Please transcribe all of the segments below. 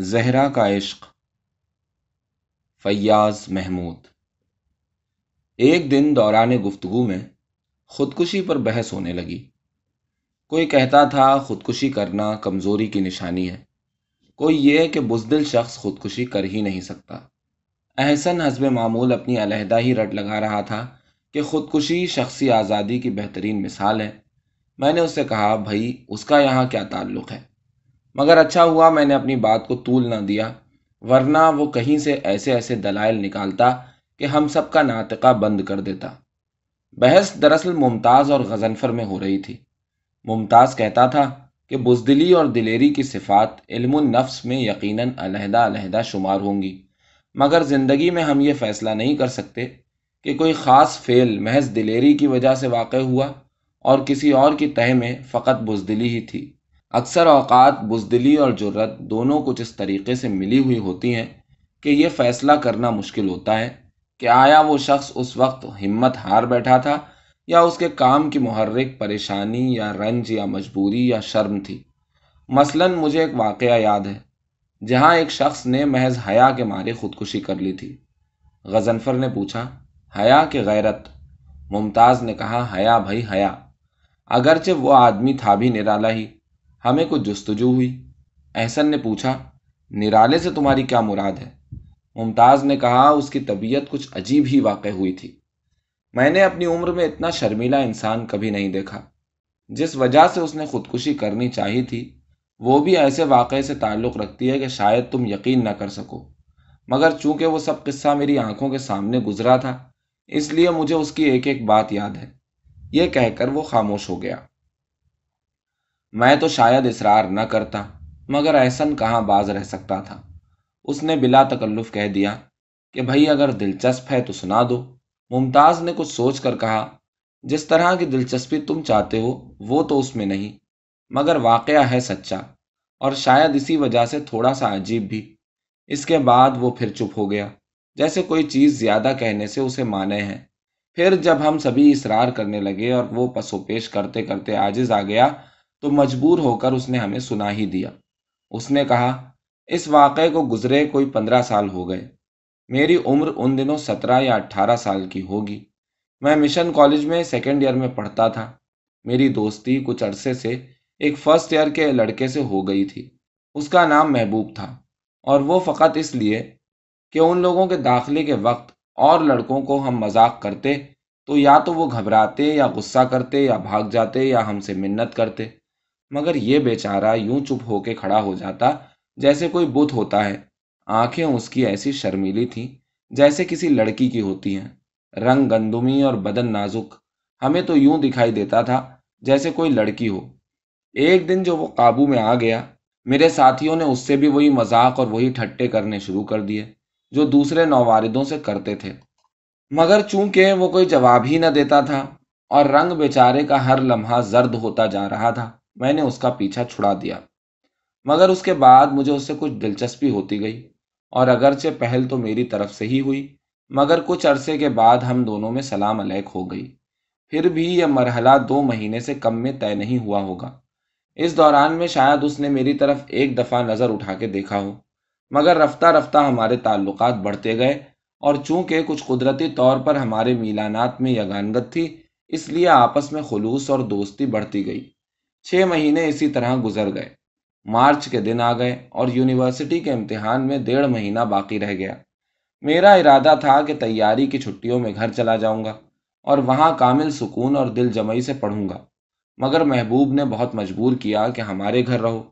زہرا کا عشق، فیاض محمود۔ ایک دن دوران گفتگو میں خودکشی پر بحث ہونے لگی۔ کوئی کہتا تھا، خودکشی کرنا کمزوری کی نشانی ہے۔ کوئی یہ کہ بزدل شخص خودکشی کر ہی نہیں سکتا۔ احسن حسب معمول اپنی علیحدہ ہی رٹ لگا رہا تھا کہ خودکشی شخصی آزادی کی بہترین مثال ہے۔ میں نے اس سے کہا، بھائی، اس کا یہاں کیا تعلق ہے؟ مگر اچھا ہوا میں نے اپنی بات کو طول نہ دیا، ورنہ وہ کہیں سے ایسے ایسے دلائل نکالتا کہ ہم سب کا ناطقہ بند کر دیتا۔ بحث دراصل ممتاز اور غزنفر میں ہو رہی تھی۔ ممتاز کہتا تھا کہ بزدلی اور دلیری کی صفات علم النفس میں یقیناً علیحدہ علیحدہ شمار ہوں گی۔ مگر زندگی میں ہم یہ فیصلہ نہیں کر سکتے کہ کوئی خاص فعل محض دلیری کی وجہ سے واقع ہوا اور کسی اور کی تہ میں فقط بزدلی ہی تھی۔ اکثر اوقات بزدلی اور جرت دونوں کچھ اس طریقے سے ملی ہوئی ہوتی ہیں کہ یہ فیصلہ کرنا مشکل ہوتا ہے کہ آیا وہ شخص اس وقت ہمت ہار بیٹھا تھا یا اس کے کام کی محرک پریشانی یا رنج یا مجبوری یا شرم تھی۔ مثلا مجھے ایک واقعہ یاد ہے، جہاں ایک شخص نے محض حیا کے مارے خودکشی کر لی تھی۔ غزنفر نے پوچھا، حیا کہ غیرت؟ ممتاز نے کہا، حیا بھائی، حیا۔ اگرچہ وہ آدمی تھا بھی نرالا ہی ہمیں کچھ جستجو ہوئی۔ احسن نے پوچھا، نرالے سے تمہاری کیا مراد ہے؟ ممتاز نے کہا، اس کی طبیعت کچھ عجیب ہی واقع ہوئی تھی۔ میں نے اپنی عمر میں اتنا شرمیلا انسان کبھی نہیں دیکھا۔ جس وجہ سے اس نے خودکشی کرنی چاہی تھی، وہ بھی ایسے واقعے سے تعلق رکھتی ہے کہ شاید تم یقین نہ کر سکو۔ مگر چونکہ وہ سب قصہ میری آنکھوں کے سامنے گزرا تھا، اس لیے مجھے اس کی ایک ایک بات یاد ہے۔ یہ کہہ کر وہ خاموش ہو گیا۔ میں تو شاید اصرار نہ کرتا، مگر احسن کہاں باز رہ سکتا تھا۔ اس نے بلا تکلف کہہ دیا کہ بھائی اگر دلچسپ ہے تو سنا دو۔ ممتاز نے کچھ سوچ کر کہا، جس طرح کی دلچسپی تم چاہتے ہو، وہ تو اس میں نہیں، مگر واقعہ ہے سچا۔ اور شاید اسی وجہ سے تھوڑا سا عجیب بھی۔ اس کے بعد وہ پھر چپ ہو گیا، جیسے کوئی چیز زیادہ کہنے سے اسے مانے ہیں۔ پھر جب ہم سبھی اصرار کرنے لگے اور وہ پسو پیش کرتے کرتے آجز آ گیا تو مجبور ہو کر اس نے ہمیں سنا ہی دیا۔ اس نے کہا، اس واقعے کو گزرے کوئی پندرہ سال ہو گئے۔ میری عمر ان دنوں سترہ یا اٹھارہ سال کی ہوگی۔ میں مشن کالج میں سیکنڈ ایئر میں پڑھتا تھا۔ میری دوستی کچھ عرصے سے ایک فرسٹ ایئر کے لڑکے سے ہو گئی تھی۔ اس کا نام محبوب تھا۔ اور وہ فقط اس لیے کہ ان لوگوں کے داخلے کے وقت اور لڑکوں کو ہم مذاق کرتے تو یا تو وہ گھبراتے یا غصہ کرتے یا بھاگ جاتے یا ہم سے منت کرتے۔ مگر یہ بیچارہ یوں چپ ہو کے کھڑا ہو جاتا جیسے کوئی بت ہوتا ہے۔ آنکھیں اس کی ایسی شرمیلی تھیں جیسے کسی لڑکی کی ہوتی ہیں۔ رنگ گندمی اور بدن نازک۔ ہمیں تو یوں دکھائی دیتا تھا جیسے کوئی لڑکی ہو۔ ایک دن جو وہ قابو میں آ گیا، میرے ساتھیوں نے اس سے بھی وہی مذاق اور وہی ٹھٹے کرنے شروع کر دیے جو دوسرے نوواردوں سے کرتے تھے۔ مگر چونکہ وہ کوئی جواب ہی نہ دیتا تھا اور رنگ بیچارے کا ہر لمحہ زرد ہوتا جا رہا تھا میں نے اس کا پیچھا چھڑا دیا۔ مگر اس کے بعد مجھے اس سے کچھ دلچسپی ہوتی گئی اور اگرچہ پہل تو میری طرف سے ہی ہوئی، مگر کچھ عرصے کے بعد ہم دونوں میں سلام علیک ہو گئی۔ پھر بھی یہ مرحلہ دو مہینے سے کم میں طے نہیں ہوا ہوگا۔ اس دوران میں شاید اس نے میری طرف ایک دفعہ نظر اٹھا کے دیکھا ہو، مگر رفتہ رفتہ ہمارے تعلقات بڑھتے گئے اور چونکہ کچھ قدرتی طور پر ہمارے میلانات میں یگانگت تھی، اس لیے آپس میں خلوص اور دوستی بڑھتی گئی۔ چھ مہینے اسی طرح گزر گئے۔ مارچ کے دن آ گئے اور یونیورسٹی کے امتحان میں ڈیڑھ مہینہ باقی رہ گیا۔ میرا ارادہ تھا کہ تیاری کی چھٹیوں میں گھر چلا جاؤں گا اور وہاں کامل سکون اور دل جمعی سے پڑھوں گا۔ مگر محبوب نے بہت مجبور کیا کہ ہمارے گھر رہو،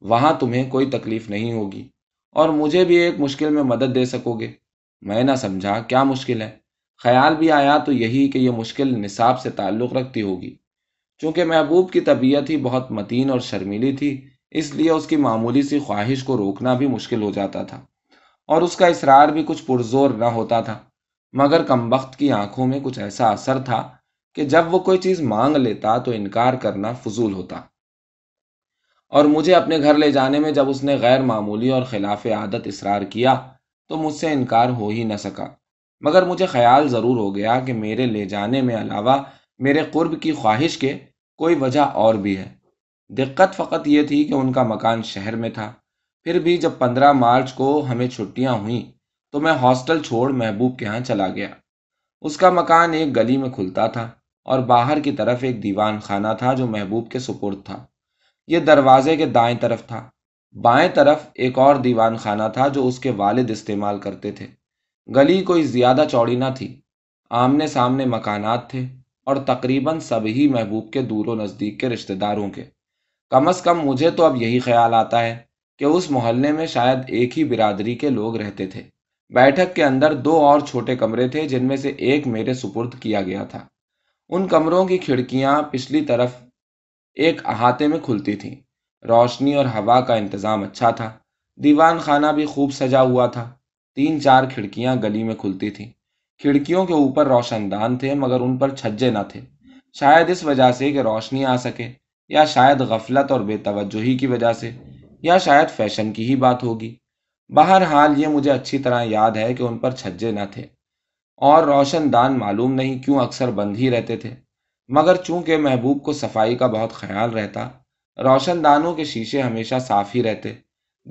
وہاں تمہیں کوئی تکلیف نہیں ہوگی اور مجھے بھی ایک مشکل میں مدد دے سکو گے۔ میں نہ سمجھا کیا مشکل ہے۔ خیال بھی آیا تو یہی کہ یہ مشکل نصاب سے تعلق رکھتی ہوگی۔ چونکہ محبوب کی طبیعت ہی بہت متین اور شرمیلی تھی، اس لیے اس کی معمولی سی خواہش کو روکنا بھی مشکل ہو جاتا تھا اور اس کا اصرار بھی کچھ پرزور نہ ہوتا تھا۔ مگر کم وقت کی آنکھوں میں کچھ ایسا اثر تھا کہ جب وہ کوئی چیز مانگ لیتا تو انکار کرنا فضول ہوتا۔ اور مجھے اپنے گھر لے جانے میں جب اس نے غیر معمولی اور خلاف عادت اصرار کیا تو مجھ سے انکار ہو ہی نہ سکا۔ مگر مجھے خیال ضرور ہو گیا کہ میرے لے جانے میں علاوہ میرے قرب کی خواہش کے کوئی وجہ اور بھی ہے۔ دقت فقط یہ تھی کہ ان کا مکان شہر میں تھا۔ پھر بھی جب پندرہ مارچ کو ہمیں چھٹیاں ہوئیں تو میں ہاسٹل چھوڑ محبوب کے ہاں چلا گیا۔ اس کا مکان ایک گلی میں کھلتا تھا اور باہر کی طرف ایک دیوان خانہ تھا جو محبوب کے سپرد تھا۔ یہ دروازے کے دائیں طرف تھا۔ بائیں طرف ایک اور دیوان خانہ تھا جو اس کے والد استعمال کرتے تھے۔ گلی کوئی زیادہ چوڑی نہ تھی۔ آمنے سامنے مکانات تھے۔ اور تقریباً سبھی محبوب کے دور و نزدیک کے رشتہ داروں کے۔ کم از کم مجھے تو اب یہی خیال آتا ہے کہ اس محلے میں شاید ایک ہی برادری کے لوگ رہتے تھے۔ بیٹھک کے اندر دو اور چھوٹے کمرے تھے جن میں سے ایک میرے سپرد کیا گیا تھا۔ ان کمروں کی کھڑکیاں پچھلی طرف ایک احاطے میں کھلتی تھیں۔ روشنی اور ہوا کا انتظام اچھا تھا۔ دیوان خانہ بھی خوب سجا ہوا تھا۔ تین چار کھڑکیاں گلی میں کھلتی تھیں۔ کھڑکیوں کے اوپر روشن دان تھے مگر ان پر چھجے نہ تھے۔ شاید اس وجہ سے کہ روشنی آ سکے، یا شاید غفلت اور بے توجہی کی وجہ سے، یا شاید فیشن کی ہی بات ہوگی۔ بہرحال یہ مجھے اچھی طرح یاد ہے کہ ان پر چھجے نہ تھے۔ اور روشن دان معلوم نہیں کیوں اکثر بند ہی رہتے تھے۔ مگر چونکہ محبوب کو صفائی کا بہت خیال رہتا روشن دانوں کے شیشے ہمیشہ صاف ہی رہتے۔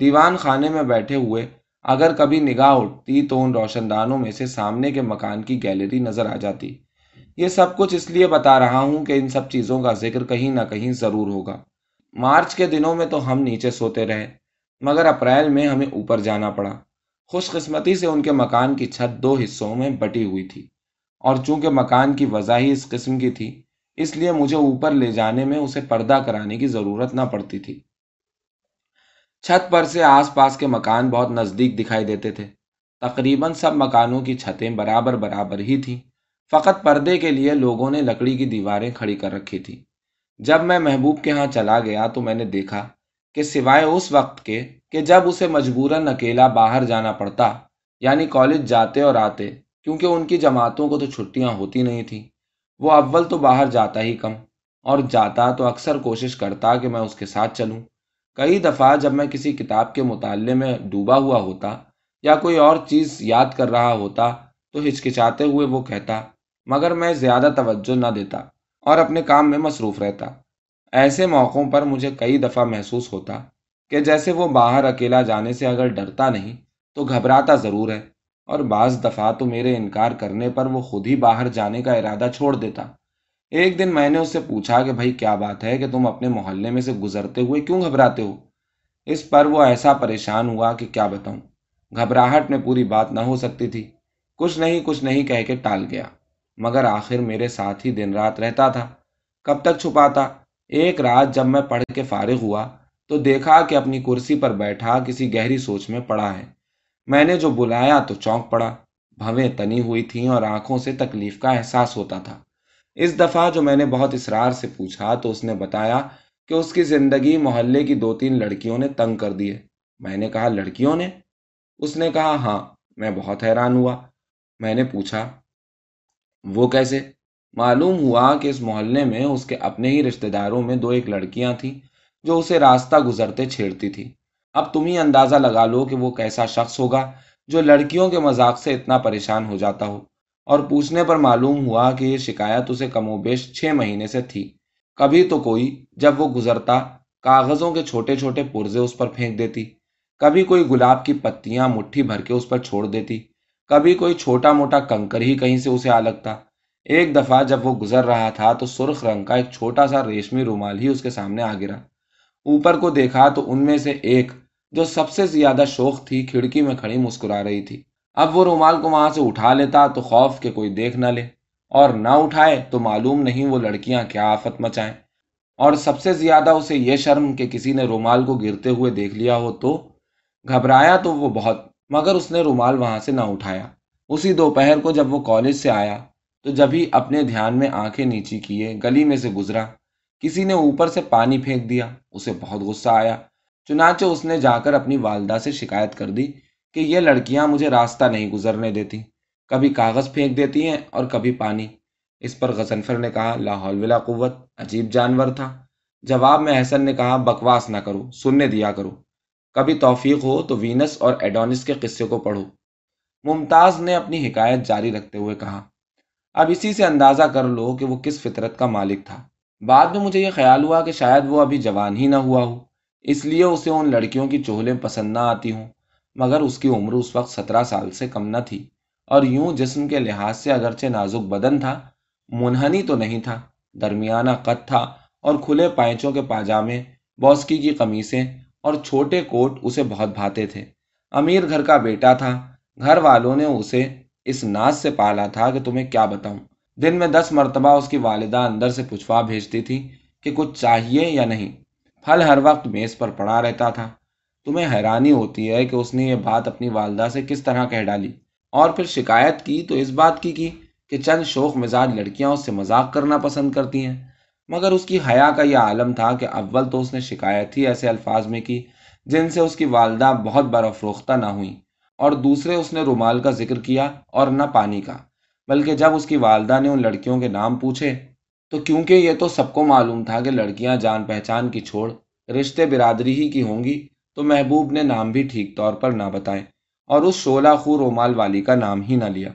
دیوان خانے میں بیٹھے ہوئے اگر کبھی نگاہ اٹھتی تو ان روشن دانوں میں سے سامنے کے مکان کی گیلری نظر آ جاتی۔ یہ سب کچھ اس لیے بتا رہا ہوں کہ ان سب چیزوں کا ذکر کہیں نہ کہیں ضرور ہوگا۔ مارچ کے دنوں میں تو ہم نیچے سوتے رہے، مگر اپریل میں ہمیں اوپر جانا پڑا۔ خوش قسمتی سے ان کے مکان کی چھت دو حصوں میں بٹی ہوئی تھی، اور چونکہ مکان کی وضع ہی اس قسم کی تھی، اس لیے مجھے اوپر لے جانے میں اسے پردہ کرانے کی ضرورت نہ پڑتی تھی۔ چھت پر سے آس پاس کے مکان بہت نزدیک دکھائی دیتے تھے۔ تقریباً سب مکانوں کی چھتیں برابر برابر ہی تھیں۔ فقط پردے کے لیے لوگوں نے لکڑی کی دیواریں کھڑی کر رکھی تھی جب میں محبوب کے ہاں چلا گیا تو میں نے دیکھا کہ سوائے اس وقت کے کہ جب اسے مجبوراً اکیلا باہر جانا پڑتا یعنی کالج جاتے اور آتے، کیونکہ ان کی جماعتوں کو تو چھٹیاں ہوتی نہیں تھیں، وہ اول تو باہر جاتا ہی کم، اور جاتا تو اکثر کوشش کرتا کہ میں اس کے ساتھ چلوں۔ کئی دفعہ جب میں کسی کتاب کے مطالعے میں ڈوبا ہوا ہوتا یا کوئی اور چیز یاد کر رہا ہوتا تو ہچکچاتے ہوئے وہ کہتا، مگر میں زیادہ توجہ نہ دیتا اور اپنے کام میں مصروف رہتا۔ ایسے موقعوں پر مجھے کئی دفعہ محسوس ہوتا کہ جیسے وہ باہر اکیلا جانے سے اگر ڈرتا نہیں تو گھبراتا ضرور ہے اور بعض دفعہ تو میرے انکار کرنے پر وہ خود ہی باہر جانے کا ارادہ چھوڑ دیتا۔ ایک دن میں نے اس سے پوچھا کہ بھائی کیا بات ہے کہ تم اپنے محلے میں سے گزرتے ہوئے کیوں گھبراتے ہو؟ اس پر وہ ایسا پریشان ہوا کہ کیا بتاؤں؟ گھبراہٹ میں پوری بات نہ ہو سکتی تھی۔ کچھ نہیں کچھ نہیں کہہ کے ٹال گیا۔ مگر آخر میرے ساتھ ہی دن رات رہتا تھا۔ کب تک چھپاتا؟ ایک رات جب میں پڑھ کے فارغ ہوا تو دیکھا کہ اپنی کرسی پر بیٹھا کسی گہری سوچ میں پڑا ہے۔ میں نے جو بلایا تو چونک پڑا۔ بھویں تنی ہوئی تھیں اور آنکھوں سے تکلیف کا احساس ہوتا تھا۔ اس دفعہ جو میں نے بہت اسرار سے پوچھا تو اس نے بتایا کہ اس کی زندگی محلے کی دو تین لڑکیوں نے تنگ کر دیے میں نے کہا، لڑکیوں نے؟ اس نے کہا ہاں میں بہت حیران ہوا۔ میں نے پوچھا، وہ کیسے؟ معلوم ہوا کہ اس محلے میں اس کے اپنے ہی رشتہ داروں میں دو ایک لڑکیاں تھیں جو اسے راستہ گزرتے چھیڑتی تھی اب تم ہی اندازہ لگا لو کہ وہ کیسا شخص ہوگا جو لڑکیوں کے مذاق سے اتنا پریشان ہو جاتا ہو۔ اور پوچھنے پر معلوم ہوا کہ یہ شکایت اسے کم و بیش چھ مہینے سے تھی۔ کبھی تو کوئی جب وہ گزرتا، کاغذوں کے چھوٹے چھوٹے پرزے اس پر پھینک دیتی۔ کبھی کوئی گلاب کی پتیاں مٹھی بھر کے اس پر چھوڑ دیتی۔ کبھی کوئی چھوٹا موٹا کنکر ہی کہیں سے اسے آ لگتا۔ ایک دفعہ جب وہ گزر رہا تھا تو سرخ رنگ کا ایک چھوٹا سا ریشمی رومال ہی اس کے سامنے آ گرا۔ اوپر کو دیکھا تو ان میں سے ایک جو سب سے زیادہ شوق تھی کھڑکی میں کھڑی مسکرا رہی تھی۔ اب وہ رومال کو وہاں سے اٹھا لیتا تو خوف کے کوئی دیکھ نہ لے اور نہ اٹھائے تو معلوم نہیں وہ لڑکیاں کیا آفت مچائیں۔ اور سب سے زیادہ اسے یہ شرم کہ کسی نے رومال کو گرتے ہوئے دیکھ لیا ہو تو گھبرایا تو وہ بہت، مگر اس نے رومال وہاں سے نہ اٹھایا۔ اسی دوپہر کو جب وہ کالج سے آیا تو جب ہی اپنے دھیان میں آنکھیں نیچی کیے، گلی میں سے گزرا۔ کسی نے اوپر سے پانی پھینک دیا، اسے بہت غصہ آیا۔ چنانچہ اس نے جا کر اپنی والدہ سے شکایت کر دی۔ کہ یہ لڑکیاں مجھے راستہ نہیں گزرنے دیتی۔ کبھی کاغذ پھینک دیتی ہیں اور کبھی پانی۔ اس پر غزنفر نے کہا لاہور ولا قوت۔ عجیب جانور تھا۔ جواب میں احسن نے کہا، بکواس نہ کرو، سننے دیا کرو۔ کبھی توفیق ہو تو وینس اور ایڈونس کے قصے کو پڑھو۔ ممتاز نے اپنی حکایت جاری رکھتے ہوئے کہا، اب اسی سے اندازہ کر لو کہ وہ کس فطرت کا مالک تھا۔ بعد میں مجھے یہ خیال ہوا کہ شاید وہ ابھی جوان ہی نہ ہوا ہو۔ اس لیے اسے ان لڑکیوں کی چولیں پسند نہ آتی ہوں۔ مگر اس کی عمر اس وقت سترہ سال سے کم نہ تھی۔ اور یوں جسم کے لحاظ سے اگرچہ نازک بدن تھا، منہنی تو نہیں تھا، درمیانہ قد تھا اور کھلے پائچوں کے پاجامے، بوسکی کی قمیصیں اور چھوٹے کوٹ اسے بہت بھاتے تھے۔ امیر گھر کا بیٹا تھا، گھر والوں نے اسے اس ناز سے پالا تھا کہ تمہیں کیا بتاؤں۔ دن میں دس مرتبہ اس کی والدہ اندر سے پچھوا بھیجتی تھی کہ کچھ چاہیے یا نہیں۔ پھل ہر وقت میز پر پڑا رہتا تھا۔ تمہیں حیرانی ہوتی ہے کہ اس نے یہ بات اپنی والدہ سے کس طرح کہہ ڈالی۔ اور پھر شکایت کی تو اس بات کی کی کہ چند شوق مزاج لڑکیاں اس سے مذاق کرنا پسند کرتی ہیں۔ مگر اس کی حیا کا یہ عالم تھا کہ اول تو اس نے شکایت ہی ایسے الفاظ میں کی جن سے اس کی والدہ بہت برفروختہ نہ ہوئی اور دوسرے اس نے رومال کا ذکر کیا اور نہ پانی کا۔ بلکہ جب اس کی والدہ نے ان لڑکیوں کے نام پوچھے تو کیونکہ یہ تو سب کو معلوم تھا کہ لڑکیاں جان پہچان کی چھوڑ رشتے برادری ہی کی ہوں گی تو محبوب نے نام بھی ٹھیک طور پر نہ بتائے اور اس شولہ خو رومال والی کا نام ہی نہ لیا۔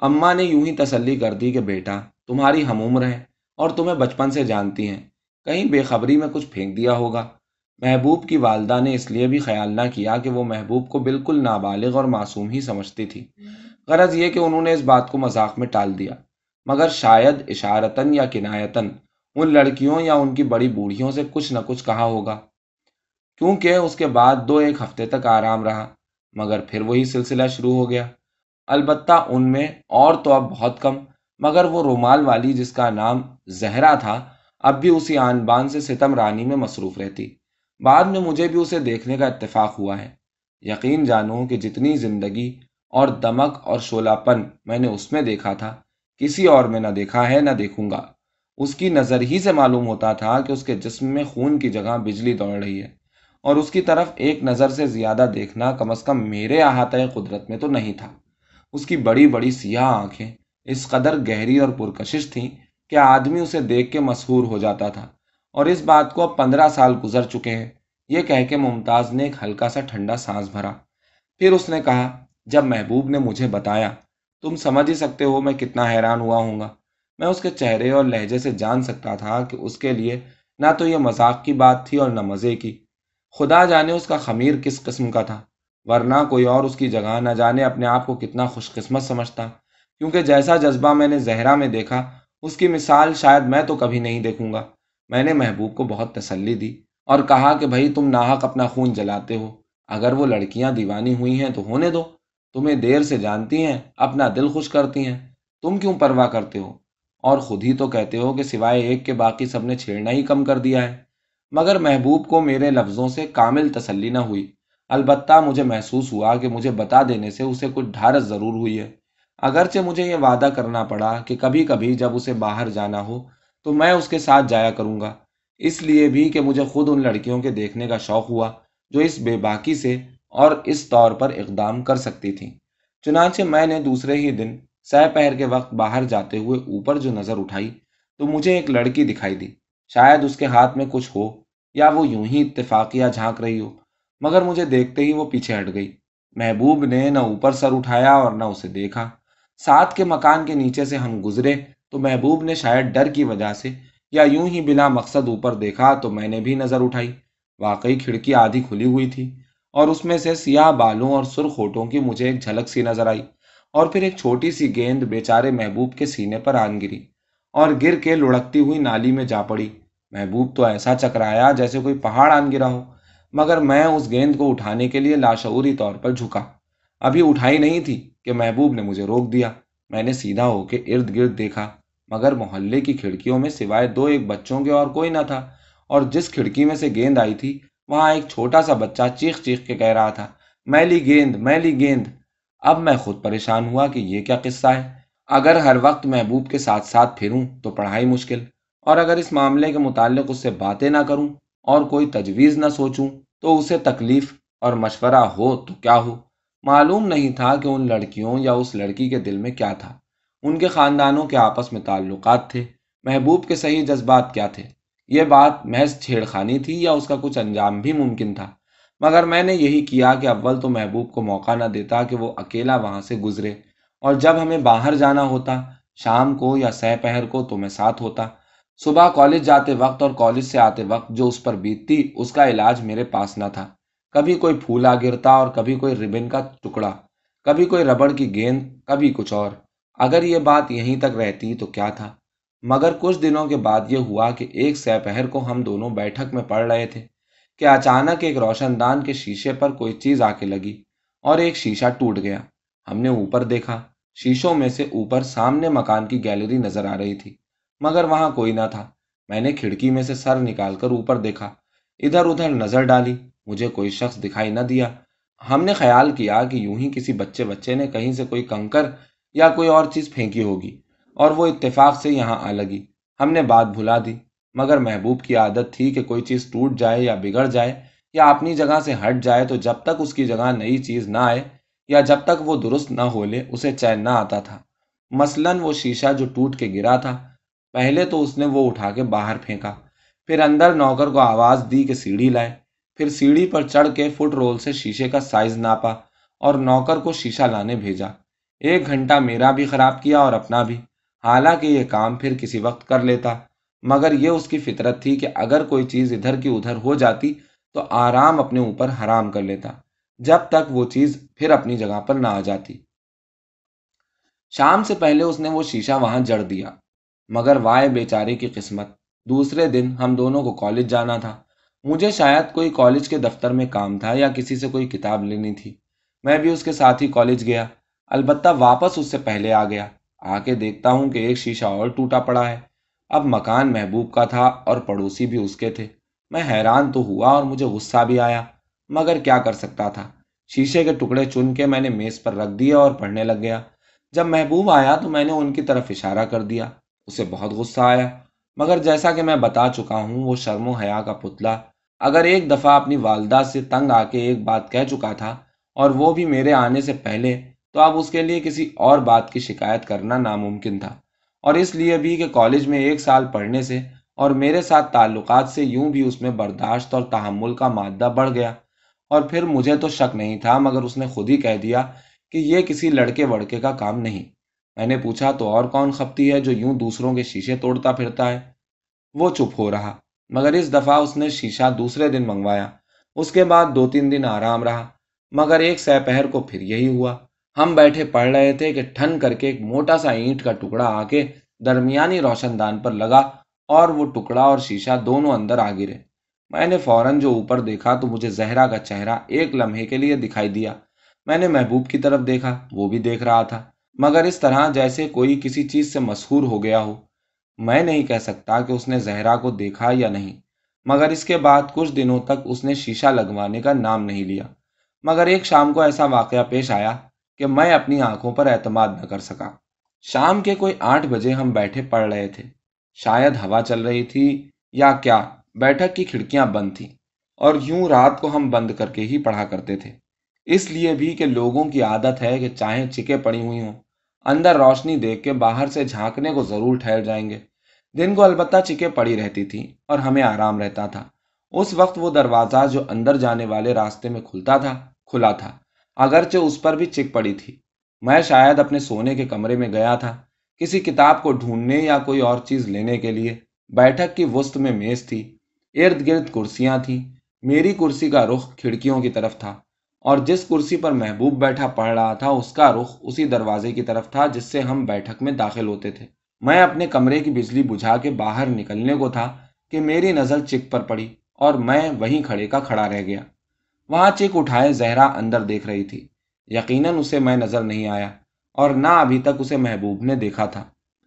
اماں نے یوں ہی تسلی کر دی کہ بیٹا، تمہاری ہم عمر ہے اور تمہیں بچپن سے جانتی ہیں۔ کہیں بے خبری میں کچھ پھینک دیا ہوگا۔ محبوب کی والدہ نے اس لیے بھی خیال نہ کیا کہ وہ محبوب کو بالکل نابالغ اور معصوم ہی سمجھتی تھی۔ غرض یہ کہ انہوں نے اس بات کو مذاق میں ٹال دیا۔ مگر شاید اشارتاً یا کنایتاً ان لڑکیوں یا ان کی بڑی بوڑھیوں سے کچھ نہ کچھ کہا ہوگا۔ کیونکہ اس کے بعد دو ایک ہفتے تک آرام رہا، مگر پھر وہی سلسلہ شروع ہو گیا۔ البتہ ان میں اور تو اب بہت کم، مگر وہ رومال والی جس کا نام زہرا تھا، اب بھی اسی آن بان سے ستم رانی میں مصروف رہتی۔ بعد میں مجھے بھی اسے دیکھنے کا اتفاق ہوا ہے۔ یقین جانو کہ جتنی زندگی اور دمک اور شولا پن میں نے اس میں دیکھا تھا، کسی اور میں نہ دیکھا ہے، نہ دیکھوں گا۔ اس کی نظر ہی سے معلوم ہوتا تھا کہ اس کے جسم میں خون کی جگہ بجلی دوڑ رہی ہے۔ اور اس کی طرف ایک نظر سے زیادہ دیکھنا کم از کم میرے احاطۂ قدرت میں تو نہیں تھا۔ اس کی بڑی بڑی سیاہ آنکھیں اس قدر گہری اور پرکشش تھیں کہ آدمی اسے دیکھ کے مسحور ہو جاتا تھا۔ اور اس بات کو اب پندرہ سال گزر چکے ہیں۔ یہ کہہ کے ممتاز نے ایک ہلکا سا ٹھنڈا سانس بھرا۔ پھر اس نے کہا، جب محبوب نے مجھے بتایا، تم سمجھ ہی سکتے ہو میں کتنا حیران ہوا ہوں گا۔ میں اس کے چہرے اور لہجے سے جان سکتا تھا کہ اس کے لیے نہ تو یہ مذاق کی بات تھی اور نہ مزے کی۔ خدا جانے اس کا خمیر کس قسم کا تھا، ورنہ کوئی اور اس کی جگہ نہ جانے اپنے آپ کو کتنا خوش قسمت سمجھتا۔ کیونکہ جیسا جذبہ میں نے زہرا میں دیکھا، اس کی مثال شاید میں تو کبھی نہیں دیکھوں گا۔ میں نے محبوب کو بہت تسلی دی اور کہا کہ بھائی تم ناحق اپنا خون جلاتے ہو۔ اگر وہ لڑکیاں دیوانی ہوئی ہیں تو ہونے دو۔ تمہیں دیر سے جانتی ہیں، اپنا دل خوش کرتی ہیں۔ تم کیوں پرواہ کرتے ہو؟ اور خود ہی تو کہتے ہو کہ سوائے ایک کے باقی سب نے چھیڑنا ہی کم کر دیا ہے۔ مگر محبوب کو میرے لفظوں سے کامل تسلی نہ ہوئی۔ البتہ مجھے محسوس ہوا کہ مجھے بتا دینے سے اسے کچھ ڈھارس ضرور ہوئی ہے۔ اگرچہ مجھے یہ وعدہ کرنا پڑا کہ کبھی کبھی جب اسے باہر جانا ہو تو میں اس کے ساتھ جایا کروں گا۔ اس لیے بھی کہ مجھے خود ان لڑکیوں کے دیکھنے کا شوق ہوا جو اس بے باکی سے اور اس طور پر اقدام کر سکتی تھیں۔ چنانچہ میں نے دوسرے ہی دن سہ پہر کے وقت باہر جاتے ہوئے اوپر جو نظر اٹھائی تو مجھے ایک لڑکی دکھائی دی۔ شاید اس کے ہاتھ میں کچھ ہو۔ یا وہ یوں ہی اتفاقیہ جھانک رہی ہو، مگر مجھے دیکھتے ہی وہ پیچھے ہٹ گئی۔ محبوب نے نہ اوپر سر اٹھایا اور نہ اسے دیکھا۔ ساتھ کے مکان کے نیچے سے ہم گزرے تو محبوب نے شاید ڈر کی وجہ سے یا یوں ہی بلا مقصد اوپر دیکھا تو میں نے بھی نظر اٹھائی۔ واقعی کھڑکی آدھی کھلی ہوئی تھی اور اس میں سے سیاہ بالوں اور سرخ ہوٹوں کی مجھے ایک جھلک سی نظر آئی اور پھر ایک چھوٹی سی گیند بیچارے محبوب کے سینے پر آن گری اور گر کے لڑکتی ہوئی نالی میں جا پڑی۔ محبوب تو ایسا چکرایا جیسے کوئی پہاڑ آن گرا ہو، مگر میں اس گیند کو اٹھانے کے لیے لاشعوری طور پر جھکا۔ ابھی اٹھائی نہیں تھی کہ محبوب نے مجھے روک دیا۔ میں نے سیدھا ہو کے ارد گرد دیکھا، مگر محلے کی کھڑکیوں میں سوائے دو ایک بچوں کے اور کوئی نہ تھا۔ اور جس کھڑکی میں سے گیند آئی تھی، وہاں ایک چھوٹا سا بچہ چیخ چیخ کے کہہ رہا تھا میلی گیند میلی گیند۔ اب میں خود پریشان ہوا کہ یہ کیا قصہ ہے۔ اگر ہر وقت محبوب کے ساتھ ساتھ پھروں تو پڑھائی مشکل۔ اور اگر اس معاملے کے متعلق اس سے باتیں نہ کروں اور کوئی تجویز نہ سوچوں تو اسے تکلیف اور مشورہ ہو تو کیا ہو؟ معلوم نہیں تھا کہ ان لڑکیوں یا اس لڑکی کے دل میں کیا تھا۔ ان کے خاندانوں کے آپس میں تعلقات تھے۔ محبوب کے صحیح جذبات کیا تھے؟ یہ بات محض چھیڑ خانی تھی یا اس کا کچھ انجام بھی ممکن تھا؟ مگر میں نے یہی کیا کہ اول تو محبوب کو موقع نہ دیتا کہ وہ اکیلا وہاں سے گزرے اور جب ہمیں باہر جانا ہوتا، شام کو یا سہ پہر کو تو میں ساتھ ہوتا۔ صبح کالج جاتے وقت اور کالج سے آتے وقت جو اس پر بیتتی، اس کا علاج میرے پاس نہ تھا۔ کبھی کوئی پھولا گرتا اور کبھی کوئی ربن کا ٹکڑا، کبھی کوئی ربڑ کی گیند، کبھی کچھ اور۔ اگر یہ بات یہیں تک رہتی تو کیا تھا؟ مگر کچھ دنوں کے بعد یہ ہوا کہ ایک سہ پہر کو ہم دونوں بیٹھک میں پڑھ رہے تھے کہ اچانک ایک روشن دان کے شیشے پر کوئی چیز آ کے لگی اور ایک شیشہ ٹوٹ گیا۔ ہم نے اوپر دیکھا، شیشوں میں سے اوپر سامنے مکان کی گیلری نظر آ رہی تھی۔ مگر وہاں کوئی نہ تھا۔ میں نے کھڑکی میں سے سر نکال کر اوپر دیکھا۔ ادھر ادھر نظر ڈالی، مجھے کوئی شخص دکھائی نہ دیا۔ ہم نے خیال کیا کہ یوں ہی کسی بچے بچے نے کہیں سے کوئی کنکر یا کوئی اور چیز پھینکی ہوگی، اور وہ اتفاق سے یہاں آ لگی۔ ہم نے بات بھلا دی، مگر محبوب کی عادت تھی کہ کوئی چیز ٹوٹ جائے یا بگڑ جائے، یا اپنی جگہ سے ہٹ جائے تو جب تک اس کی جگہ نئی چیز نہ آئے، یا جب تک وہ درست نہ ہو لے، اسے چین نہ آتا تھا۔ مثلاً وہ شیشہ جو ٹوٹ کے گرا تھا پہلے تو اس نے وہ اٹھا کے باہر پھینکا، پھر اندر نوکر کو آواز دی کہ سیڑھی لائے، پھر سیڑھی پر چڑھ کے فٹ رول سے شیشے کا سائز ناپا اور نوکر کو شیشہ لانے بھیجا۔ ایک گھنٹہ میرا بھی خراب کیا اور اپنا بھی، حالانکہ یہ کام پھر کسی وقت کر لیتا۔ مگر یہ اس کی فطرت تھی کہ اگر کوئی چیز ادھر کی ادھر ہو جاتی تو آرام اپنے اوپر حرام کر لیتا، جب تک وہ چیز پھر اپنی جگہ پر نہ آ جاتی۔ شام سے پہلے اس نے وہ شیشہ وہاں جڑ دیا۔ مگر وائے بیچارے کی قسمت۔ دوسرے دن ہم دونوں کو کالج جانا تھا۔ مجھے شاید کوئی کالج کے دفتر میں کام تھا یا کسی سے کوئی کتاب لینی تھی۔ میں بھی اس کے ساتھ ہی کالج گیا۔ البتہ واپس اس سے پہلے آ گیا۔ آ کے دیکھتا ہوں کہ ایک شیشہ اور ٹوٹا پڑا ہے۔ اب مکان محبوب کا تھا اور پڑوسی بھی اس کے تھے۔ میں حیران تو ہوا اور مجھے غصہ بھی آیا۔ مگر کیا کر سکتا تھا؟ شیشے کے ٹکڑے چن کے میں نے میز پر رکھ دیا اور پڑھنے لگ گیا۔ جب محبوب آیا تو میں نے ان کی طرف اشارہ کر دیا۔ اسے بہت غصہ آیا، مگر جیسا کہ میں بتا چکا ہوں، وہ شرم و حیا کا پتلا، اگر ایک دفعہ اپنی والدہ سے تنگ آ کے ایک بات کہہ چکا تھا اور وہ بھی میرے آنے سے پہلے، تو اب اس کے لیے کسی اور بات کی شکایت کرنا ناممکن تھا۔ اور اس لیے بھی کہ کالج میں ایک سال پڑھنے سے اور میرے ساتھ تعلقات سے یوں بھی اس میں برداشت اور تحمل کا مادہ بڑھ گیا۔ اور پھر مجھے تو شک نہیں تھا، مگر اس نے خود ہی کہہ دیا کہ یہ کسی لڑکے وڑکے کا کام نہیں۔ میں نے پوچھا تو اور کون خپتی ہے جو یوں دوسروں کے شیشے توڑتا پھرتا ہے؟ وہ چپ ہو رہا، مگر اس دفعہ اس نے شیشہ دوسرے دن منگوایا۔ اس کے بعد دو تین دن آرام رہا، مگر ایک سہ پہر کو پھر یہی ہوا۔ ہم بیٹھے پڑھ رہے تھے کہ ٹھن کر کے ایک موٹا سا اینٹ کا ٹکڑا آ کے درمیانی روشن دان پر لگا اور وہ ٹکڑا اور شیشہ دونوں اندر آ گرے۔ میں نے فوراً جو اوپر دیکھا تو مجھے زہرا کا چہرہ ایک لمحے کے لیے دکھائی دیا۔ میں نے محبوب کی طرف دیکھا، وہ بھی دیکھ رہا تھا۔ مگر اس طرح جیسے کوئی کسی چیز سے مسحور ہو گیا ہو، میں نہیں کہہ سکتا کہ اس نے زہرا کو دیکھا یا نہیں۔ مگر اس کے بعد کچھ دنوں تک اس نے شیشہ لگوانے کا نام نہیں لیا۔ مگر ایک شام کو ایسا واقعہ پیش آیا کہ میں اپنی آنکھوں پر اعتماد نہ کر سکا۔ شام کے کوئی آٹھ بجے ہم بیٹھے پڑھ رہے تھے۔ شاید ہوا چل رہی تھی یا کیا، بیٹھک کی کھڑکیاں بند تھیں اور یوں رات کو ہم بند کر کے ہی پڑھا کرتے تھے۔ اس لیے بھی کہ لوگوں کی عادت ہے کہ چاہیں چکے پڑی ہوئی ہوں۔ اندر روشنی دیکھ کے باہر سے جھانکنے کو ضرور ٹھہر جائیں گے۔ دن کو البتہ چکے پڑی رہتی تھی اور ہمیں آرام رہتا تھا۔ اس وقت وہ دروازہ جو اندر جانے والے راستے میں کھلتا تھا، کھلا تھا۔ اگرچہ اس پر بھی چک پڑی تھی۔ میں شاید اپنے سونے کے کمرے میں گیا تھا، کسی کتاب کو ڈھونڈنے یا کوئی اور چیز لینے کے لیے۔ بیٹھک کی وسط میں میز تھی۔ ارد گرد کرسیاں تھیں۔ میری کرسی کا رخ کھڑکیوں کی طرف تھا۔ اور جس کرسی پر محبوب بیٹھا پڑھ رہا تھا، اس کا رخ اسی دروازے کی طرف تھا جس سے ہم بیٹھک میں داخل ہوتے تھے۔ میں اپنے کمرے کی بجلی بجھا کے باہر نکلنے کو تھا کہ میری نظر چک پر پڑی اور میں وہیں کھڑے کا کھڑا رہ گیا۔ وہاں چک اٹھائے زہرا اندر دیکھ رہی تھی۔ یقیناً اسے میں نظر نہیں آیا اور نہ ابھی تک اسے محبوب نے دیکھا تھا۔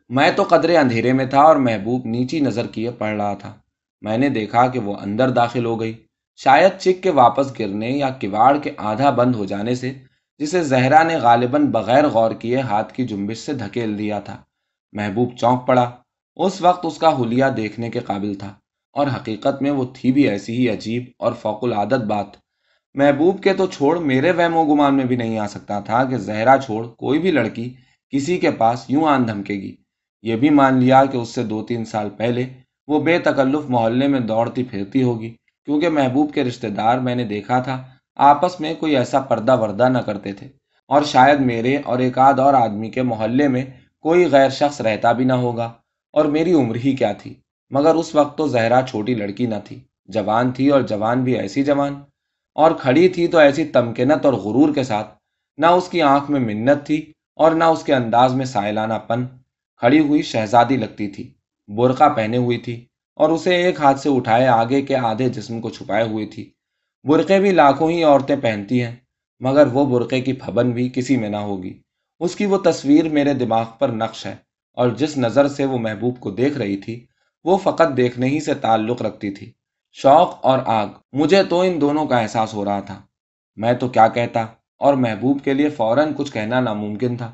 میں تو قدرے اندھیرے میں تھا اور محبوب نیچی نظر کیے پڑھ رہا تھا۔ میں نے دیکھا کہ وہ اندر داخل ہو گئی۔ شاید چک کے واپس گرنے یا کواڑ کے آدھا بند ہو جانے سے جسے زہرا نے غالباً بغیر غور کیے ہاتھ کی جنبش سے دھکیل دیا تھا۔ محبوب چونک پڑا۔ اس وقت اس کا حلیہ دیکھنے کے قابل تھا اور حقیقت میں وہ تھی بھی ایسی ہی عجیب اور فوق العادت بات۔ محبوب کے تو چھوڑ میرے وہم و گمان میں بھی نہیں آ سکتا تھا کہ زہرا چھوڑ کوئی بھی لڑکی کسی کے پاس یوں آن دھمکے گی یہ بھی مان لیا کہ اس سے دو تین سال پہلے وہ بے تکلف محلے میں دوڑتی پھرتی ہوگی۔ کیونکہ محبوب کے رشتہ دار میں نے دیکھا تھا، آپس میں کوئی ایسا پردہ وردہ نہ کرتے تھے۔ اور شاید میرے اور ایک آدھ اور آدمی کے محلے میں کوئی غیر شخص رہتا بھی نہ ہوگا۔ اور میری عمر ہی کیا تھی؟ مگر اس وقت تو زہرا چھوٹی لڑکی نہ تھی، جوان تھی اور جوان بھی ایسی جوان۔ اور کھڑی تھی تو ایسی تمکنت اور غرور کے ساتھ۔ نہ اس کی آنکھ میں منت تھی اور نہ اس کے انداز میں سائلانہ پن۔ کھڑی ہوئی شہزادی لگتی تھی برقع پہنے ہوئی تھی۔ اور اسے ایک ہاتھ سے اٹھائے آگے کے آدھے جسم کو چھپائے ہوئی تھی۔ برقعے بھی لاکھوں ہی عورتیں پہنتی ہیں، مگر وہ برقعے کی پھبن بھی کسی میں نہ ہوگی۔ اس کی وہ تصویر میرے دماغ پر نقش ہے، اور جس نظر سے وہ محبوب کو دیکھ رہی تھی، وہ فقط دیکھنے ہی سے تعلق رکھتی تھی۔ شوق اور آگ، مجھے تو ان دونوں کا احساس ہو رہا تھا۔ میں تو کیا کہتا، اور محبوب کے لیے فوراً کچھ کہنا ناممکن تھا،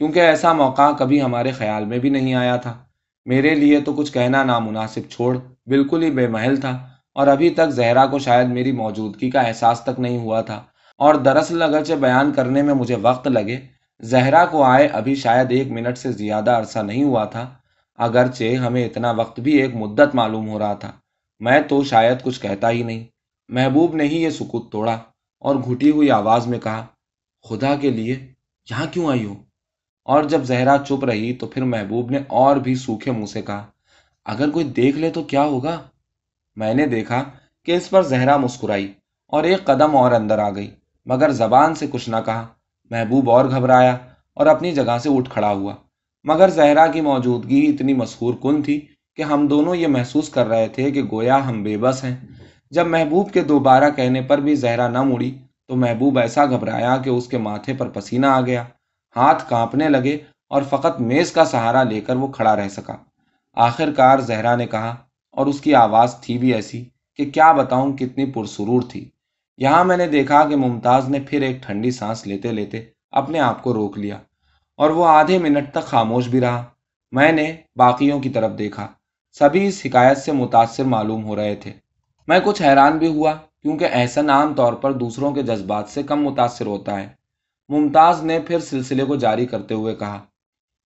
کیونکہ ایسا موقع کبھی ہمارے خیال میں بھی نہیں آیا تھا۔ میرے لیے تو کچھ کہنا نامناسب چھوڑ، بالکل ہی بے محل تھا، اور ابھی تک زہرا کو شاید میری موجودگی کا احساس تک نہیں ہوا تھا۔ اور دراصل اگرچہ بیان کرنے میں مجھے وقت لگے، زہرا کو آئے ابھی شاید ایک منٹ سے زیادہ عرصہ نہیں ہوا تھا، اگرچہ ہمیں اتنا وقت بھی ایک مدت معلوم ہو رہا تھا۔ میں تو شاید کچھ کہتا ہی نہیں۔ محبوب نے ہی یہ سکوت توڑا اور گھٹی ہوئی آواز میں کہا، خدا کے لیے، یہاں کیوں آئی ہو؟ اور جب زہرا چپ رہی تو پھر محبوب نے اور بھی سوکھے منہ سے کہا، اگر کوئی دیکھ لے تو کیا ہوگا؟ میں نے دیکھا کہ اس پر زہرا مسکرائی اور ایک قدم اور اندر آ گئی، مگر زبان سے کچھ نہ کہا۔ محبوب اور گھبرایا اور اپنی جگہ سے اٹھ کھڑا ہوا، مگر زہرا کی موجودگی اتنی مسحور کن تھی کہ ہم دونوں یہ محسوس کر رہے تھے کہ گویا ہم بے بس ہیں۔ جب محبوب کے دوبارہ کہنے پر بھی زہرا نہ مڑی تو محبوب ایسا گھبرایا کہ اس کے ماتھے پر پسینہ آ گیا۔ ہاتھ کانپنے لگے اور فقط میز کا سہارا لے کر وہ کھڑا رہ سکا۔ آخر کار زہرا نے کہا، اور اس کی آواز تھی بھی ایسی کہ کیا بتاؤں کتنی پرسرور تھی۔ یہاں میں نے دیکھا کہ ممتاز نے پھر ایک ٹھنڈی سانس لیتے لیتے اپنے آپ کو روک لیا، اور وہ آدھے منٹ تک خاموش بھی رہا۔ میں نے باقیوں کی طرف دیکھا، سبھی اس حکایت سے متاثر معلوم ہو رہے تھے۔ میں کچھ حیران بھی ہوا کیونکہ احسن عام طور پر دوسروں کے جذبات سے کم متاثر ہوتا ہے۔ ممتاز نے پھر سلسلے کو جاری کرتے ہوئے کہا،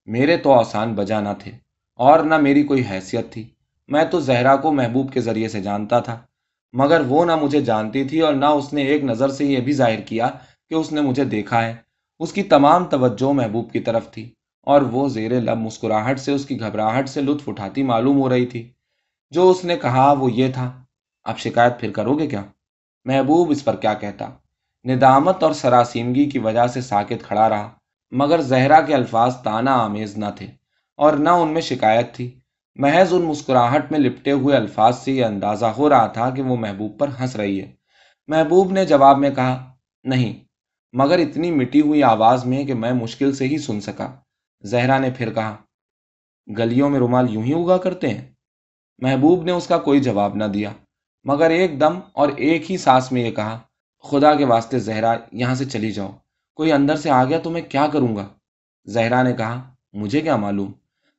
میرے تو آسان بجا نہ تھے، اور نہ میری کوئی حیثیت تھی۔ میں تو زہرا کو محبوب کے ذریعے سے جانتا تھا، مگر وہ نہ مجھے جانتی تھی اور نہ اس نے ایک نظر سے یہ بھی ظاہر کیا کہ اس نے مجھے دیکھا ہے۔ اس کی تمام توجہ محبوب کی طرف تھی، اور وہ زیر لب مسکراہٹ سے اس کی گھبراہٹ سے لطف اٹھاتی معلوم ہو رہی تھی۔ جو اس نے کہا وہ یہ تھا، اب شکایت پھر کرو گے کیا؟ محبوب اس پر کیا کہتا؟ ندامت اور سراسیمگی کی وجہ سے ساکت کھڑا رہا، مگر زہرا کے الفاظ تانا آمیز نہ تھے اور نہ ان میں شکایت تھی۔ محض ان مسکراہٹ میں لپٹے ہوئے الفاظ سے یہ اندازہ ہو رہا تھا کہ وہ محبوب پر ہنس رہی ہے۔ محبوب نے جواب میں کہا، نہیں، مگر اتنی مٹی ہوئی آواز میں کہ میں مشکل سے ہی سن سکا زہرا نے پھر کہا، گلیوں میں رومال یوں ہی اگا کرتے ہیں محبوب نے اس کا کوئی جواب نہ دیا، مگر ایک دم اور ایک ہی سانس میں یہ کہا خدا کے واسطے زہرا یہاں سے چلی جاؤ کوئی اندر سے آ گیا تو میں کیا کروں گا؟ زہرا نے کہا، مجھے کیا معلوم؟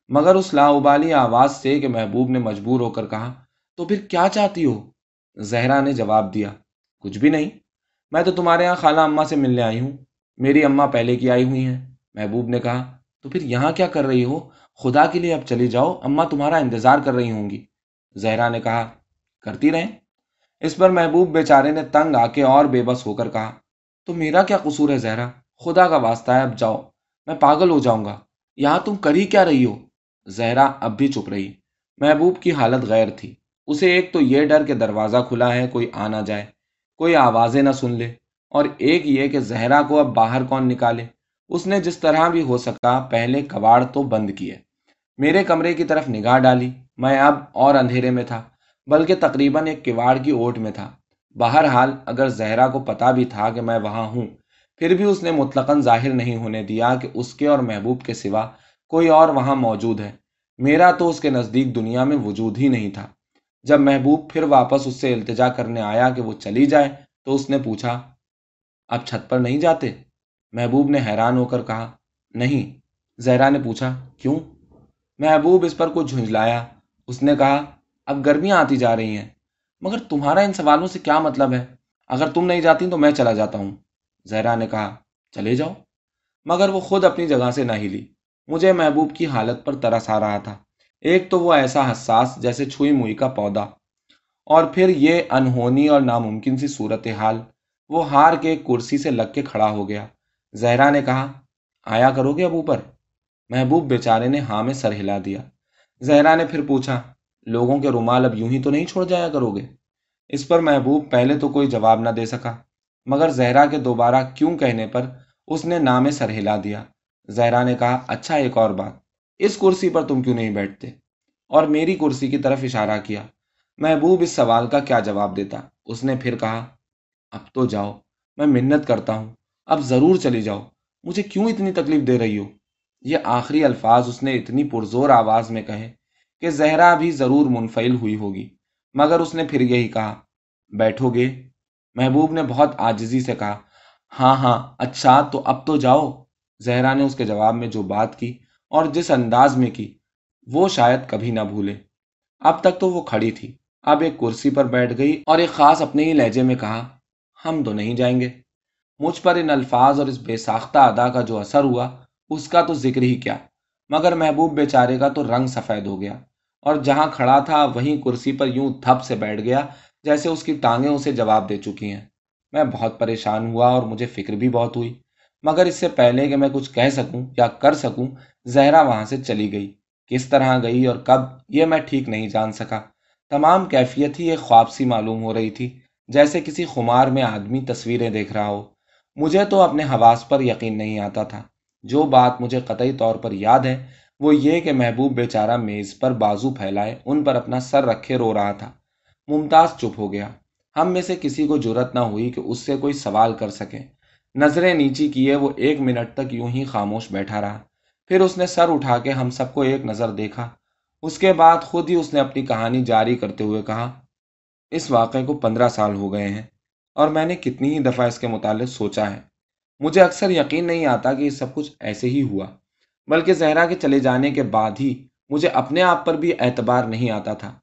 مگر اس لاؤبالی آواز سے کہ محبوب نے مجبور ہو کر کہا، تو پھر کیا چاہتی ہو؟ زہرا نے جواب دیا، کچھ بھی نہیں۔ میں تو تمہارے یہاں خالہ اماں سے ملنے آئی ہوں۔ میری اماں پہلے کی آئی ہوئی ہیں۔ محبوب نے کہا، تو پھر یہاں کیا کر رہی ہو؟ خدا کے لیے اب چلی جاؤ اماں تمہارا انتظار کر رہی ہوں گی۔ زہرا نے کہا، کرتی رہیں؟ اس پر محبوب بیچارے نے تنگ آ کے اور بے بس ہو کر کہا، تو میرا کیا قصور ہے زہرا؟ خدا کا واسطہ ہے، اب جاؤ، میں پاگل ہو جاؤں گا۔ یہاں تم کر ہی کیا رہی ہو؟ زہرا اب بھی چپ رہی۔ محبوب کی حالت غیر تھی۔ اسے ایک تو یہ ڈر کہ دروازہ کھلا ہے، کوئی آ نہ جائے، کوئی آوازیں نہ سن لے، اور ایک یہ کہ زہرا کو اب باہر کون نکالے۔ اس نے جس طرح بھی ہو سکا، پہلے کباڑ تو بند کیے۔ میرے کمرے کی طرف نگاہ ڈالی۔ میں اب اور اندھیرے میں تھا۔ بلکہ تقریباً ایک کواڑ کی اوٹ میں تھا۔ بہرحال، اگر زہرا کو پتا بھی تھا کہ میں وہاں ہوں، پھر بھی اس نے مطلقاً ظاہر نہیں ہونے دیا کہ اس کے اور محبوب کے سوا کوئی اور وہاں موجود ہے۔ میرا تو اس کے نزدیک دنیا میں وجود ہی نہیں تھا۔ جب محبوب پھر واپس اس سے التجا کرنے آیا کہ وہ چلی جائے، تو اس نے پوچھا، اب چھت پر نہیں جاتے؟ محبوب نے حیران ہو کر کہا، نہیں۔ زہرا نے پوچھا، کیوں؟ محبوب اس پر کچھ جھنجلایا اس نے کہا اب گرمیاں آتی جا رہی ہیں۔ مگر تمہارا ان سوالوں سے کیا مطلب ہے؟ اگر تم نہیں جاتی تو میں چلا جاتا ہوں۔ زہرا نے کہا، چلے جاؤ۔ مگر وہ خود اپنی جگہ سے نہ ہلی۔ مجھے محبوب کی حالت پر ترس آ رہا تھا۔ ایک تو وہ ایسا حساس جیسے چھوئی موئی کا پودا۔ اور پھر یہ انہونی اور ناممکن سی صورت حال وہ ہار کے کرسی سے لگ کے کھڑا ہو گیا۔ زہرا نے کہا، آیا کرو گے اب اوپر؟ محبوب بیچارے نے ہاں میں سر ہلا دیا۔ زہرا نے پھر پوچھا لوگوں کے رومال اب یوں ہی تو نہیں چھوڑ جایا کرو گے؟ اس پر محبوب پہلے تو کوئی جواب نہ دے سکا، مگر زہرا کے دوبارہ کیوں کہنے پر اس نے نام سر ہلا دیا۔ زہرا نے کہا اچھا ایک اور بات، اس کرسی پر تم کیوں نہیں بیٹھتے؟ اور میری کرسی کی طرف اشارہ کیا۔ محبوب اس سوال کا کیا جواب دیتا؟ اس نے پھر کہا، اب تو جاؤ، میں منت کرتا ہوں، اب ضرور چلی جاؤ، مجھے کیوں اتنی تکلیف دے رہی ہو؟ یہ آخری الفاظ اس نے اتنی پرزور آواز میں کہے کہ زہرا بھی ضرور منفعل ہوئی ہوگی۔ مگر اس نے پھر یہی کہا، بیٹھو گے؟ محبوب نے بہت آجزی سے کہا ہاں ہاں اچھا تو اب تو جاؤ۔ زہرا نے اس کے جواب میں جو بات کی اور جس انداز میں کی، وہ شاید کبھی نہ بھولے۔ اب تک تو وہ کھڑی تھی۔ اب ایک کرسی پر بیٹھ گئی اور ایک خاص اپنے ہی لہجے میں کہا، ہم تو نہیں جائیں گے۔ مجھ پر ان الفاظ اور اس بے ساختہ ادا کا جو اثر ہوا، اس کا تو ذکر ہی کیا۔ مگر محبوب بیچارے کا تو رنگ سفید ہو گیا۔ اور جہاں کھڑا تھا وہیں کرسی پر یوں تھپ سے بیٹھ گیا جیسے اس کی ٹانگیں اسے جواب دے چکی ہیں۔ میں بہت پریشان ہوا اور مجھے فکر بھی بہت ہوئی، مگر اس سے پہلے کہ میں کچھ کہہ سکوں یا کر سکوں، زہرا وہاں سے چلی گئی۔ کس طرح گئی اور کب، یہ میں ٹھیک نہیں جان سکا۔ تمام کیفیت ہی ایک خواب سی معلوم ہو رہی تھی، جیسے کسی خمار میں آدمی تصویریں دیکھ رہا ہو۔ مجھے تو اپنے حواس پر یقین نہیں آتا تھا۔ جو بات مجھے قطعی طور پر یاد ہے وہ یہ کہ محبوب بیچارہ میز پر بازو پھیلائے، ان پر اپنا سر رکھے رو رہا تھا۔ ممتاز چپ ہو گیا۔ ہم میں سے کسی کو ضرورت نہ ہوئی کہ اس سے کوئی سوال کر سکے۔ نظریں نیچی کیے، وہ ایک منٹ تک یوں ہی خاموش بیٹھا رہا۔ پھر اس نے سر اٹھا کے ہم سب کو ایک نظر دیکھا۔ اس کے بعد خود ہی اس نے اپنی کہانی جاری کرتے ہوئے کہا، اس واقعے کو پندرہ سال ہو گئے ہیں اور میں نے کتنی ہی دفعہ اس کے متعلق سوچا ہے۔ مجھے اکثر یقین نہیں آتا کہ یہ سب کچھ ایسے ہی ہوا۔ بلکہ زہرا کے چلے جانے کے بعد ہی مجھے اپنے آپ پر بھی اعتبار نہیں آتا تھا۔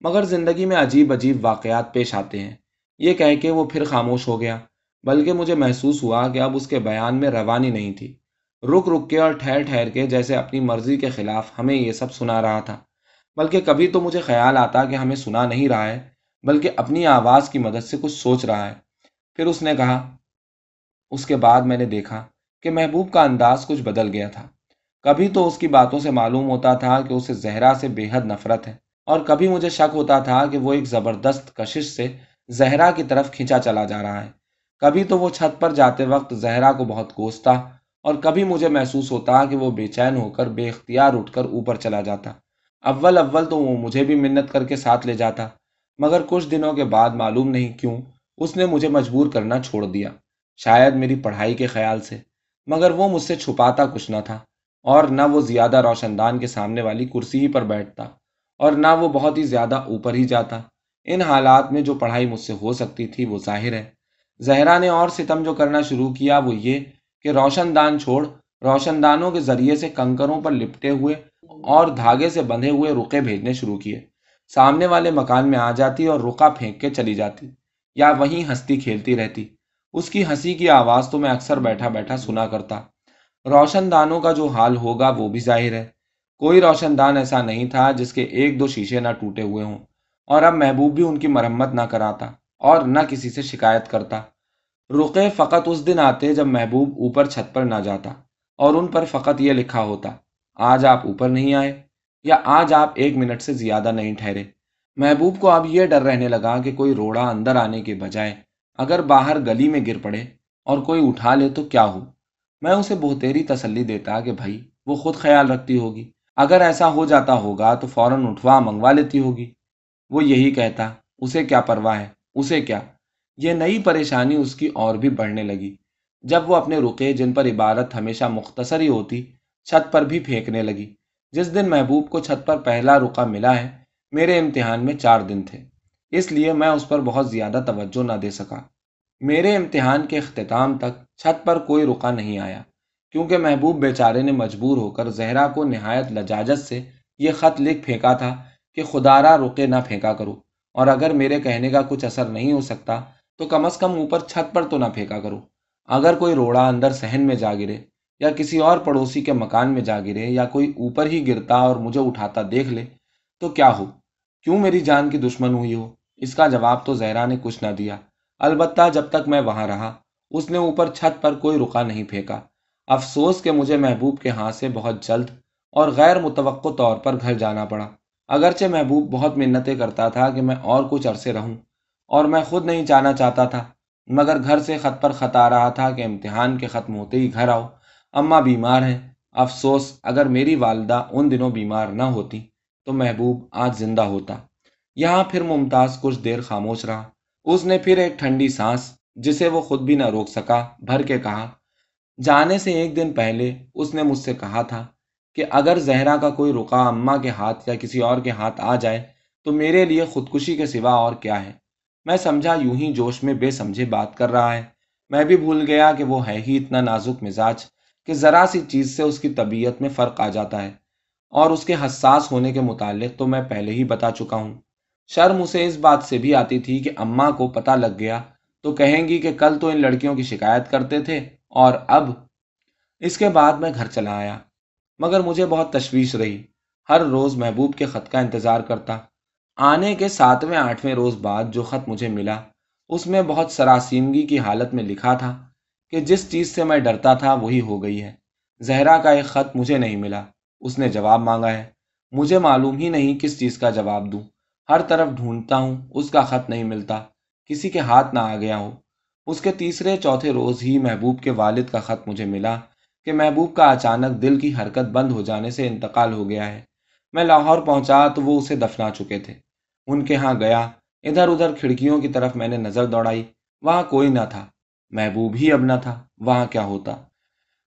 مگر زندگی میں عجیب عجیب واقعات پیش آتے ہیں۔ یہ کہہ کے وہ پھر خاموش ہو گیا، بلکہ مجھے محسوس ہوا کہ اب اس کے بیان میں روانی نہیں تھی۔ رک رک کے اور ٹھہر ٹھہر کے جیسے اپنی مرضی کے خلاف ہمیں یہ سب سنا رہا تھا۔ بلکہ کبھی تو مجھے خیال آتا کہ ہمیں سنا نہیں رہا ہے، بلکہ اپنی آواز کی مدد سے کچھ سوچ رہا ہے۔ پھر اس نے کہا، اس کے بعد میں نے دیکھا کہ محبوب کا انداز کچھ بدل گیا تھا۔ کبھی تو اس کی باتوں سے معلوم ہوتا تھا کہ اسے زہرا سے بے حد نفرت ہے، اور کبھی مجھے شک ہوتا تھا کہ وہ ایک زبردست کشش سے زہرا کی طرف کھینچا چلا جا رہا ہے۔ کبھی تو وہ چھت پر جاتے وقت زہرا کو بہت کوستا، اور کبھی مجھے محسوس ہوتا کہ وہ بے چین ہو کر بے اختیار اٹھ کر اوپر چلا جاتا۔ اول اول تو وہ مجھے بھی منت کر کے ساتھ لے جاتا، مگر کچھ دنوں کے بعد معلوم نہیں کیوں اس نے مجھے مجبور کرنا چھوڑ دیا، شاید میری پڑھائی کے خیال سے، مگر وہ مجھ سے چھپاتا کچھ نہ تھا۔ اور نہ وہ زیادہ روشن دان کے سامنے والی کرسی ہی پر بیٹھتا اور نہ وہ بہت ہی زیادہ اوپر ہی جاتا۔ ان حالات میں جو پڑھائی مجھ سے ہو سکتی تھی وہ ظاہر ہے۔ زہرا نے اور ستم جو کرنا شروع کیا وہ یہ کہ روشن دان چھوڑ روشن دانوں کے ذریعے سے کنکروں پر لپٹے ہوئے اور دھاگے سے بندھے ہوئے رکے بھیجنے شروع کیے۔ سامنے والے مکان میں آ جاتی اور رکا پھینک کے چلی جاتی یا وہیں ہنستی کھیلتی رہتی۔ اس کی ہنسی کی آواز تو میں اکثر بیٹھا بیٹھا سنا کرتا۔ روشن دانوں کا جو حال ہوگا وہ بھی ظاہر ہے۔ کوئی روشن دان ایسا نہیں تھا جس کے ایک دو شیشے نہ ٹوٹے ہوئے ہوں اور اب محبوب بھی ان کی مرمت نہ کراتا اور نہ کسی سے شکایت کرتا۔ رقے فقط اس دن آتے جب محبوب اوپر چھت پر نہ جاتا اور ان پر فقط یہ لکھا ہوتا، آج آپ اوپر نہیں آئے یا آج آپ ایک منٹ سے زیادہ نہیں ٹھہرے۔ محبوب کو اب یہ ڈر رہنے لگا کہ کوئی روڑا اندر آنے کے بجائے اگر باہر گلی میں گر پڑے اور کوئی اٹھا لے تو کیا ہو؟ میں اسے بہتری تسلی دیتا کہ بھائی وہ خود خیال رکھتی ہوگی۔ اگر ایسا ہو جاتا ہوگا تو فوراً اٹھوا منگوا لیتی ہوگی۔ وہ یہی کہتا، اسے کیا پرواہ ہے؟ اسے کیا؟ یہ نئی پریشانی اس کی اور بھی بڑھنے لگی۔ جب وہ اپنے رکے جن پر عبارت ہمیشہ مختصر ہی ہوتی، چھت پر بھی پھینکنے لگی۔ جس دن محبوب کو چھت پر پہلا رکا ملا ہے، میرے امتحان میں چار دن تھے۔ اس لیے میں اس پر بہت زیادہ توجہ نہ دے سکا۔ میرے امتحان کے اختتام تک چھت پر کوئی رکا نہیں آیا۔ کیونکہ محبوب بیچارے نے مجبور ہو کر زہرا کو نہایت لجاجت سے یہ خط لکھ پھینکا تھا کہ خدارہ رکے نہ پھینکا کرو، اور اگر میرے کہنے کا کچھ اثر نہیں ہو سکتا تو کم از کم اوپر چھت پر تو نہ پھینکا کرو۔ اگر کوئی روڑا اندر سہن میں جا گرے یا کسی اور پڑوسی کے مکان میں جا گرے یا کوئی اوپر ہی گرتا اور مجھے اٹھاتا دیکھ لے تو کیا ہو؟ کیوں میری جان کی دشمن ہوئی ہو؟ اس کا جواب تو زہرا نے کچھ نہ دیا۔ البتہ جب تک میں وہاں رہا اس نے اوپر چھت پر کوئی رکا نہیں پھینکا۔ افسوس کہ مجھے محبوب کے ہاتھ سے بہت جلد اور غیر متوقع طور پر گھر جانا پڑا۔ اگرچہ محبوب بہت منتیں کرتا تھا کہ میں اور کچھ عرصے رہوں اور میں خود نہیں جانا چاہتا تھا، مگر گھر سے خط پر خط آ رہا تھا کہ امتحان کے ختم ہوتے ہی گھر آؤ۔ اماں بیمار ہیں۔ افسوس، اگر میری والدہ ان دنوں بیمار نہ ہوتی تو محبوب آج زندہ ہوتا۔ یہاں پھر ممتاز کچھ دیر خاموش رہا۔ اس نے پھر ایک ٹھنڈی سانس جسے وہ خود بھی نہ روک سکا، بھر کے کہا، جانے سے ایک دن پہلے اس نے مجھ سے کہا تھا کہ اگر زہرا کا کوئی رکا اماں کے ہاتھ یا کسی اور کے ہاتھ آ جائے تو میرے لیے خودکشی کے سوا اور کیا ہے؟ میں سمجھا یوں ہی جوش میں بے سمجھے بات کر رہا ہے۔ میں بھی بھول گیا کہ وہ ہے ہی اتنا نازک مزاج کہ ذرا سی چیز سے اس کی طبیعت میں فرق آ جاتا ہے۔ اور اس کے حساس ہونے کے متعلق تو میں پہلے ہی بتا چکا ہوں۔ شرم اسے اس بات سے بھی آتی تھی کہ اماں کو پتہ لگ گیا تو کہیں گی کہ کل تو ان لڑکیوں کی شکایت کرتے تھے اور اب اس کے بعد میں گھر چلا آیا۔ مگر مجھے بہت تشویش رہی۔ ہر روز محبوب کے خط کا انتظار کرتا۔ آنے کے ساتویں آٹھویں روز بعد جو خط مجھے ملا، اس میں بہت سراسیمگی کی حالت میں لکھا تھا کہ جس چیز سے میں ڈرتا تھا وہی ہو گئی ہے۔ زہرا کا ایک خط مجھے نہیں ملا۔ اس نے جواب مانگا ہے۔ مجھے معلوم ہی نہیں کس چیز کا جواب دوں۔ ہر طرف ڈھونڈتا ہوں، اس کا خط نہیں ملتا۔ کسی کے ہاتھ نہ آ گیا ہو۔ اس کے تیسرے چوتھے روز ہی محبوب کے والد کا خط مجھے ملا کہ محبوب کا اچانک دل کی حرکت بند ہو جانے سے انتقال ہو گیا ہے۔ میں لاہور پہنچا تو وہ اسے دفنا چکے تھے۔ ان کے ہاں گیا۔ ادھر ادھر کھڑکیوں کی طرف میں نے نظر دوڑائی۔ وہاں کوئی نہ تھا۔ محبوب ہی اب نہ تھا۔ وہاں کیا ہوتا؟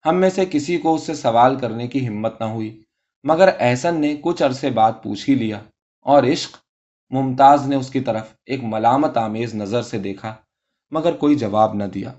ہم میں سے کسی کو اس سے سوال کرنے کی ہمت نہ ہوئی۔ مگر احسن نے کچھ عرصے بعد پوچھ ہی لیا۔ اور عشق؟ ممتاز نے اس کی طرف ایک ملامت آمیز نظر سے دیکھا، مگر کوئی جواب نہ دیا۔